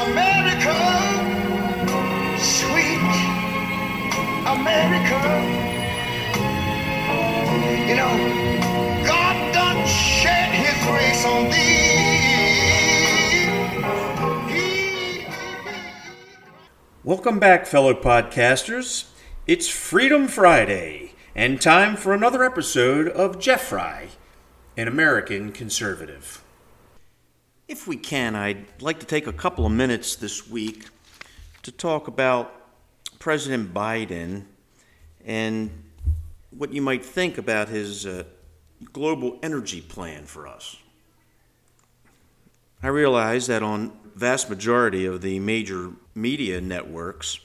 America, sweet America. You know, God done shed his grace on thee. He- Welcome back, fellow podcasters. It's Freedom Friday, and time for another episode of Jeff Fry, an American conservative. If we can, I'd like to take a couple of minutes this week to talk about President Biden and what you might think about his uh, global energy plan for us. I realize that on vast majority of the major media networks,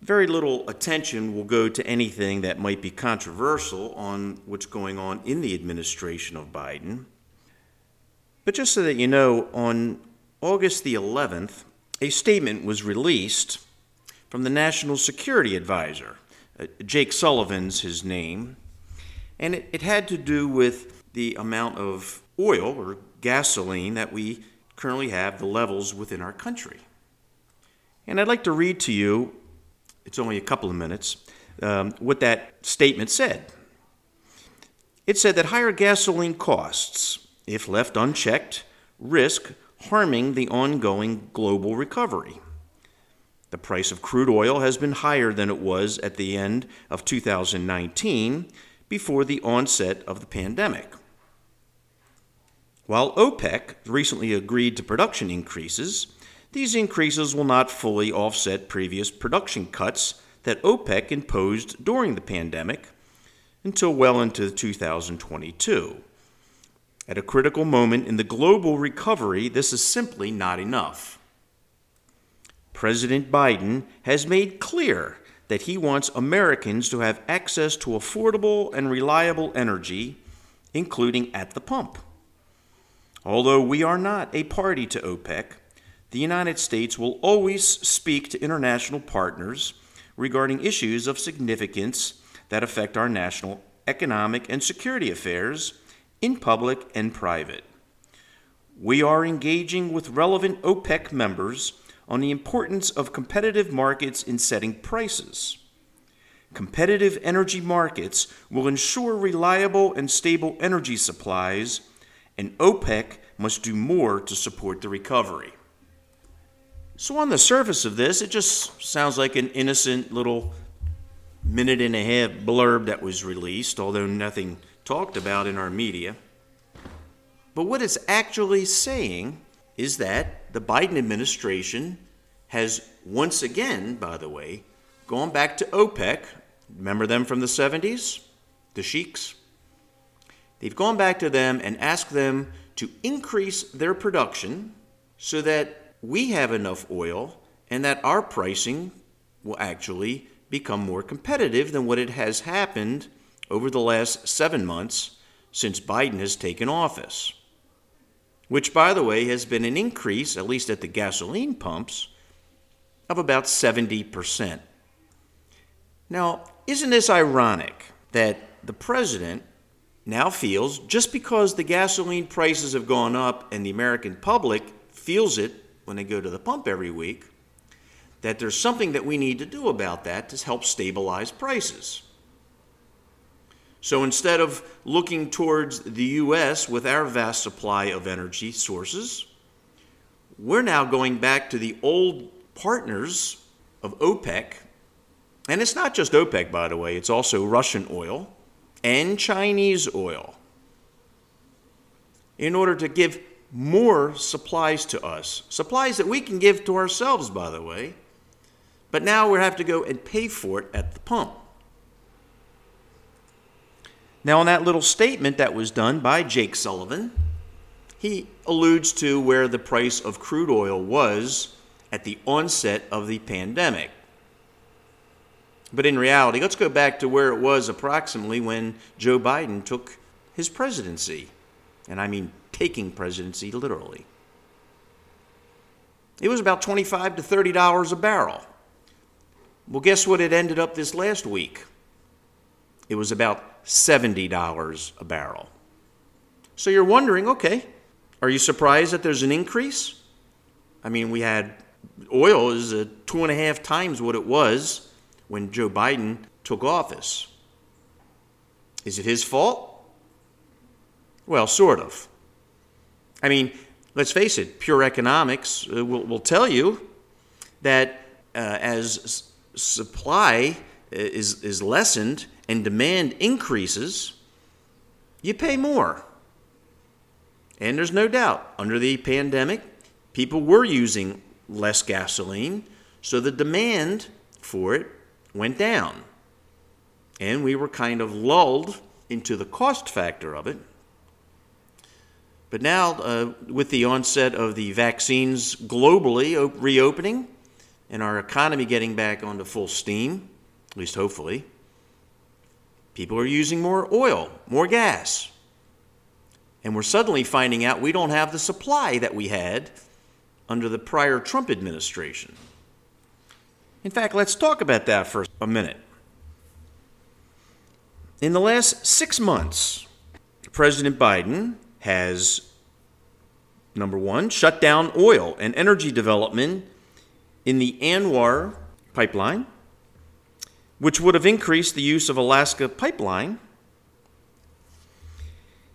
very little attention will go to anything that might be controversial on what's going on in the administration of Biden. But just so that you know, on August the 11th, a statement was released from the National Security Advisor. Uh, Jake Sullivan's his name. And it, it had to do with the amount of oil or gasoline that we currently have, the levels within our country. And I'd like to read to you, it's only a couple of minutes, um, what that statement said. It said that higher gasoline costs, if left unchecked, risk harming the ongoing global recovery. The price of crude oil has been higher than it was at the end of 2019 before the onset of the pandemic. While OPEC recently agreed to production increases, these increases will not fully offset previous production cuts that OPEC imposed during the pandemic until well into 2022. At a critical moment in the global recovery, this is simply not enough. President Biden has made clear that he wants Americans to have access to affordable and reliable energy, including at the pump. Although we are not a party to OPEC, the United States will always speak to international partners regarding issues of significance that affect our national economic and security affairs in public and private. We are engaging with relevant OPEC members on the importance of competitive markets in setting prices. Competitive energy markets will ensure reliable and stable energy supplies, and OPEC must do more to support the recovery. So, on the surface of this, it just sounds like an innocent little minute and a half blurb that was released, although nothing talked about in our media. But what it's actually saying is that the Biden administration has once again, by the way, gone back to OPEC. Remember them from the 70s? The sheiks? They've gone back to them and asked them to increase their production so that we have enough oil and that our pricing will actually become more competitive than what it has happened over the last seven months since Biden has taken office. Which, by the way, has been an increase, at least at the gasoline pumps, of about 70%. Now, isn't this ironic that the president now feels just because the gasoline prices have gone up and the American public feels it when they go to the pump every week, that there's something that we need to do about that to help stabilize prices? So instead of looking towards the U.S. with our vast supply of energy sources, we're now going back to the old partners of OPEC. And it's not just OPEC, by the way, it's also Russian oil and Chinese oil in order to give more supplies to us. Supplies that we can give to ourselves, by the way. But now we have to go and pay for it at the pump. Now, in that little statement that was done by Jake Sullivan, he alludes to where the price of crude oil was at the onset of the pandemic. But in reality, let's go back to where it was approximately when Joe Biden took his presidency. And I mean taking presidency literally. It was about 25 to $30 a barrel. Well, guess what it ended up this last week? It was about $70 a barrel. So you're wondering, okay, Are you surprised that there's an increase? I mean, we had oil is uh, two and a half times what it was when Joe Biden took office. Is it his fault? Well, sort of. I mean, let's face it, pure economics uh, will, will tell you that uh, as s- supply uh, is, is lessened and demand increases, you pay more. And there's no doubt, under the pandemic, people were using less gasoline, so the demand for it went down. And we were kind of lulled into the cost factor of it. But now, uh, with the onset of the vaccines globally op- reopening and our economy getting back onto full steam, at least hopefully, people are using more oil, more gas. And we're suddenly finding out we don't have the supply that we had under the prior Trump administration. In fact, let's talk about that for a minute. In the last six months, President Biden has, number one, shut down oil and energy development in the ANWR pipeline, which would have increased the use of Alaska pipeline.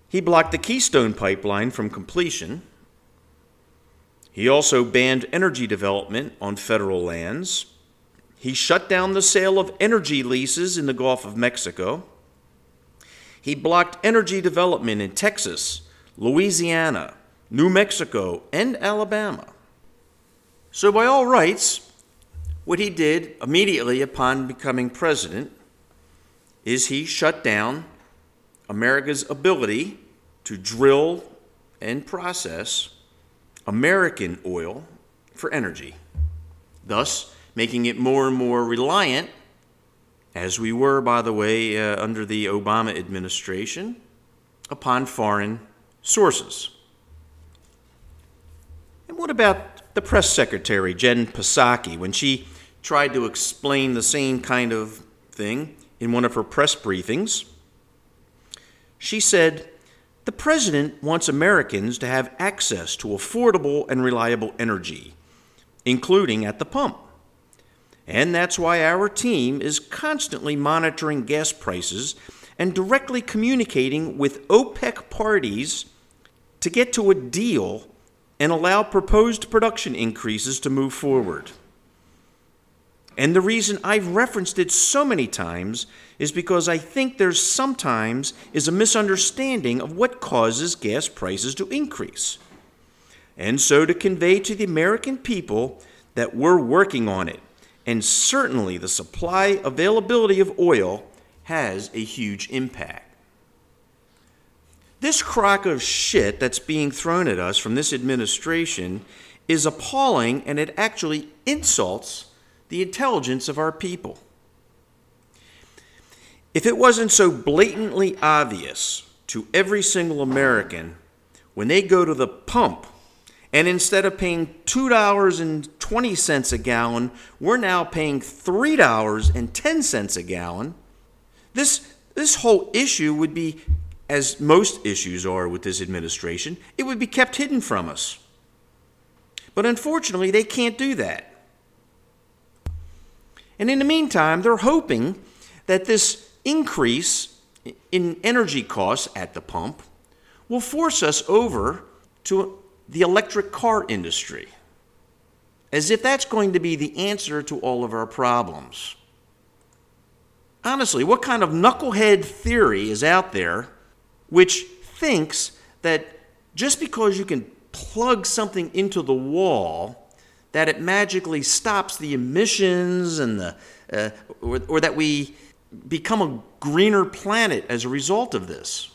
He blocked the Keystone pipeline from completion. He also banned energy development on federal lands. He shut down the sale of energy leases in the Gulf of Mexico. He blocked energy development in Texas, Louisiana, New Mexico, and Alabama. So, by all rights, what he did immediately upon becoming president is he shut down America's ability to drill and process American oil for energy, thus making it more and more reliant, as we were, by the way, uh, under the Obama administration, upon foreign sources. And what about the press secretary, Jen Psaki, when she tried to explain the same kind of thing in one of her press briefings? She said, The president wants Americans to have access to affordable and reliable energy, including at the pump. And that's why our team is constantly monitoring gas prices and directly communicating with OPEC parties to get to a deal and allow proposed production increases to move forward. And the reason I've referenced it so many times is because I think there's sometimes is a misunderstanding of what causes gas prices to increase. And so to convey to the American people that we're working on it, and certainly the supply availability of oil has a huge impact. This crock of shit that's being thrown at us from this administration is appalling and it actually insults the intelligence of our people. If it wasn't so blatantly obvious to every single American when they go to the pump and instead of paying $2.20 a gallon, we're now paying $3.10 a gallon, this, this whole issue would be, as most issues are with this administration, it would be kept hidden from us. But unfortunately, they can't do that. And in the meantime, they're hoping that this increase in energy costs at the pump will force us over to the electric car industry, as if that's going to be the answer to all of our problems. Honestly, what kind of knucklehead theory is out there which thinks that just because you can plug something into the wall, that it magically stops the emissions and the, uh, or, or that we become a greener planet as a result of this?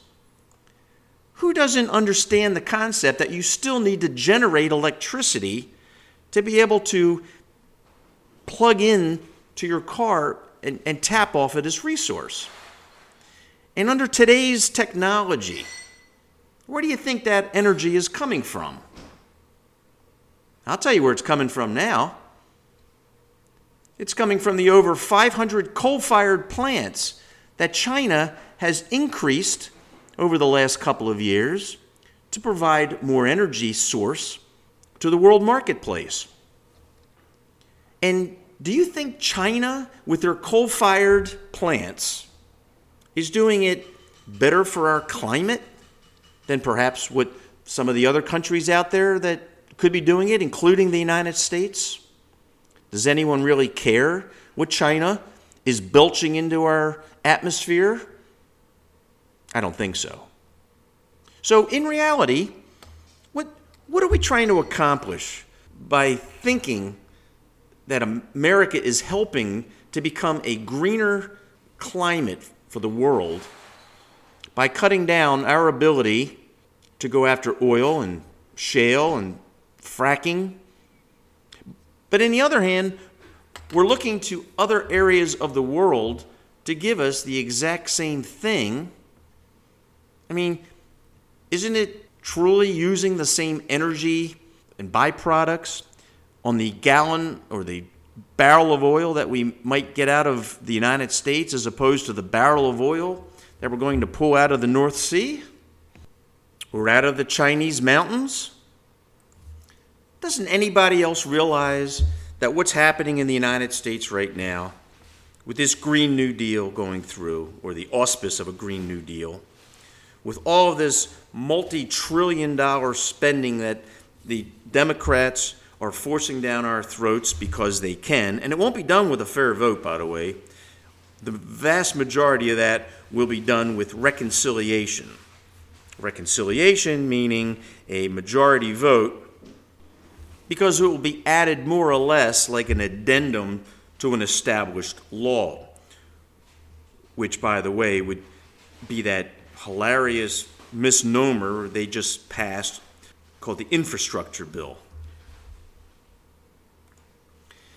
Who doesn't understand the concept that you still need to generate electricity to be able to plug in to your car and, and tap off of this resource? And under today's technology, where do you think that energy is coming from? I'll tell you where it's coming from now. It's coming from the over 500 coal fired plants that China has increased over the last couple of years to provide more energy source to the world marketplace. And do you think China, with their coal fired plants, is doing it better for our climate than perhaps what some of the other countries out there that could be doing it, including the United States? Does anyone really care what China is belching into our atmosphere? I don't think so. So, in reality, what, what are we trying to accomplish by thinking that America is helping to become a greener climate for the world by cutting down our ability to go after oil and shale and fracking? But on the other hand, we're looking to other areas of the world to give us the exact same thing. I mean, isn't it truly using the same energy and byproducts on the gallon or the barrel of oil that we might get out of the United States as opposed to the barrel of oil that we're going to pull out of the North Sea or out of the Chinese mountains? Doesn't anybody else realize that what's happening in the United States right now, with this Green New Deal going through, or the auspice of a Green New Deal, with all of this multi trillion dollar spending that the Democrats are forcing down our throats because they can, and it won't be done with a fair vote, by the way. The vast majority of that will be done with reconciliation. Reconciliation meaning a majority vote because it will be added more or less like an addendum to an established law, which, by the way, would be that hilarious misnomer they just passed called the infrastructure bill.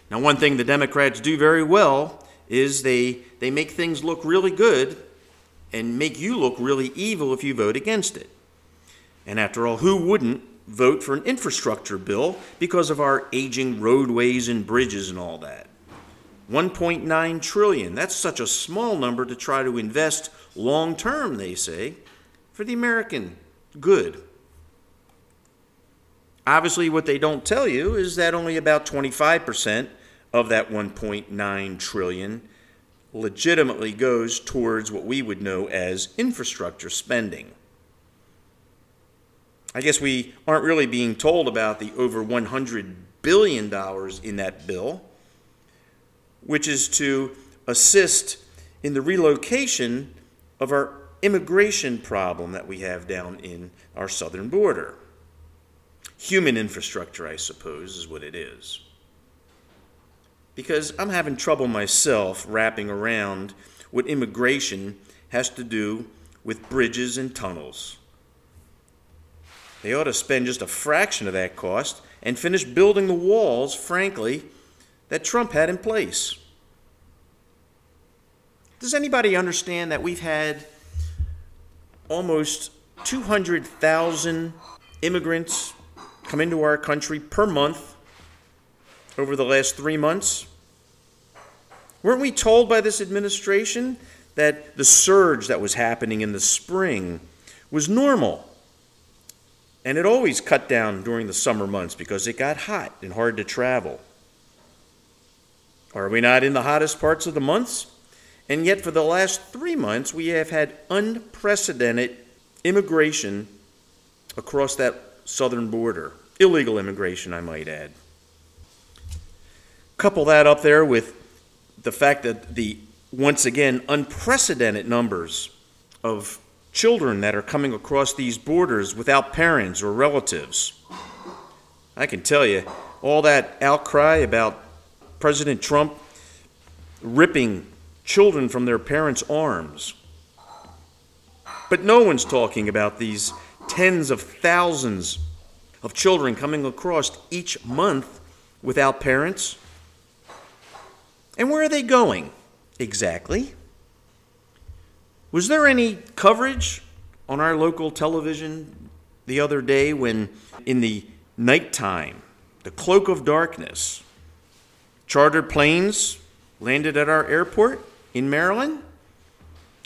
Now, one thing the Democrats do very well is they, they make things look really good and make you look really evil if you vote against it. And after all, who wouldn't vote for an infrastructure bill because of our aging roadways and bridges and all that? 1.9 trillion. That's such a small number to try to invest long term, they say, for the American good. Obviously, what they don't tell you is that only about 25% of that 1.9 trillion legitimately goes towards what we would know as infrastructure spending. I guess we aren't really being told about the over $100 billion in that bill, which is to assist in the relocation of our immigration problem that we have down in our southern border. Human infrastructure, I suppose, is what it is because I'm having trouble myself wrapping around what immigration has to do with bridges and tunnels. They ought to spend just a fraction of that cost and finish building the walls, frankly, that Trump had in place. Does anybody understand that we've had almost 200,000 immigrants come into our country per month over the last three months? Weren't we told by this administration that the surge that was happening in the spring was normal? And it always cut down during the summer months because it got hot and hard to travel. Are we not in the hottest parts of the months? And yet, for the last three months, we have had unprecedented immigration across that southern border. Illegal immigration, I might add. Couple that up there with the fact that the, once again, unprecedented numbers of children that are coming across these borders without parents or relatives. I can tell you, all that outcry about President Trump ripping children from their parents' arms. But no one's talking about these tens of thousands of children coming across each month without parents and where are they going exactly? Was there any coverage on our local television the other day when, in the nighttime, the cloak of darkness, chartered planes landed at our airport in Maryland,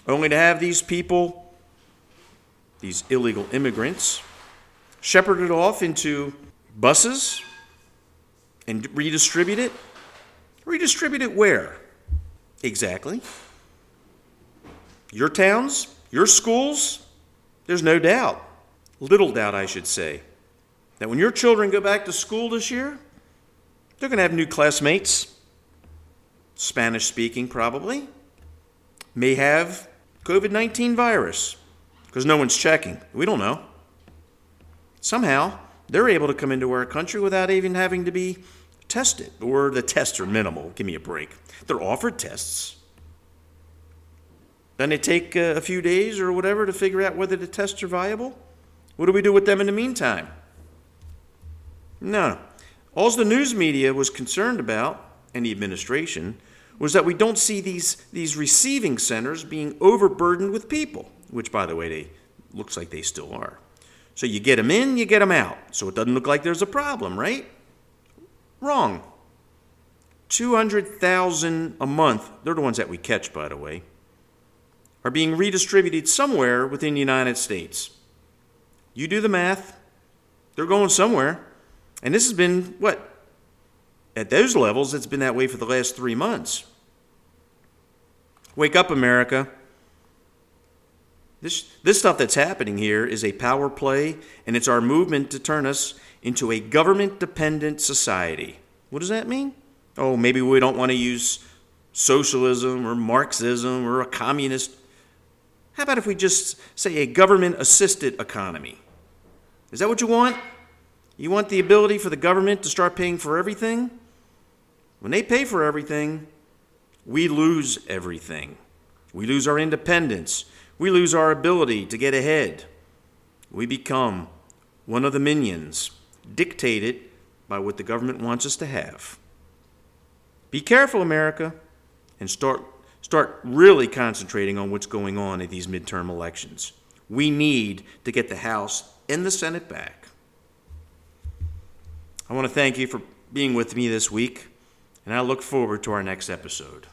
only to have these people, these illegal immigrants, shepherded off into buses and redistribute it? Redistribute it where? Exactly. Your towns? Your schools? There's no doubt, little doubt, I should say, that when your children go back to school this year, they're going to have new classmates, Spanish speaking probably, may have COVID 19 virus because no one's checking. We don't know. Somehow, they're able to come into our country without even having to be tested, or the tests are minimal. Give me a break. They're offered tests. Then they take uh, a few days or whatever to figure out whether the tests are viable. What do we do with them in the meantime? No. All the news media was concerned about, and the administration, was that we don't see these, these receiving centers being overburdened with people, which, by the way, they looks like they still are. So you get them in, you get them out. So it doesn't look like there's a problem, right? Wrong. 200,000 a month, they're the ones that we catch, by the way, are being redistributed somewhere within the United States. You do the math, they're going somewhere. And this has been, what? At those levels, it's been that way for the last three months. Wake up, America. This, this stuff that's happening here is a power play, and it's our movement to turn us into a government dependent society. What does that mean? Oh, maybe we don't want to use socialism or Marxism or a communist. How about if we just say a government assisted economy? Is that what you want? You want the ability for the government to start paying for everything? When they pay for everything, we lose everything. We lose our independence. We lose our ability to get ahead. We become one of the minions, dictated by what the government wants us to have. Be careful, America, and start, start really concentrating on what's going on at these midterm elections. We need to get the House and the Senate back. I want to thank you for being with me this week, and I look forward to our next episode.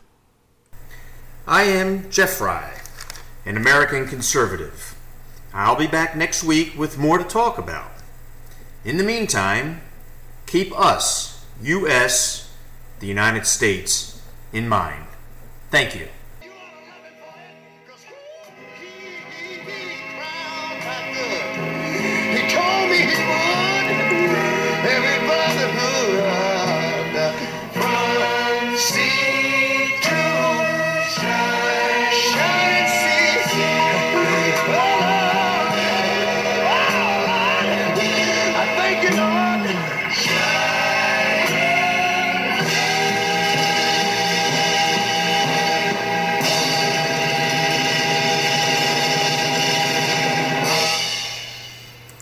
I am Jeff Fry, an American conservative. I'll be back next week with more to talk about. In the meantime, keep us, U.S., the United States, in mind. Thank you.